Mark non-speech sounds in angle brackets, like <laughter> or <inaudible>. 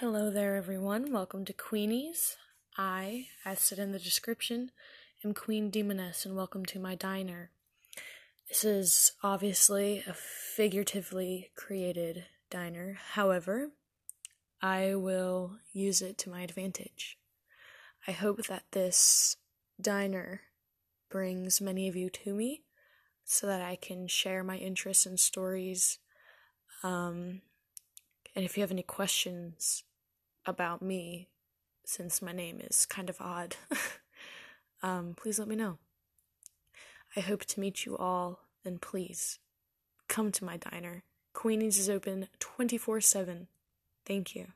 Hello there, everyone. Welcome to Queenie's. I, as said in the description, am Queen Demoness, and welcome to my diner. This is obviously a figuratively created diner. However, I will use it to my advantage. I hope that this diner brings many of you to me so that I can share my interests and stories. Um, and if you have any questions about me, since my name is kind of odd, <laughs> um, please let me know. I hope to meet you all, and please come to my diner. Queenie's is open 24 7. Thank you.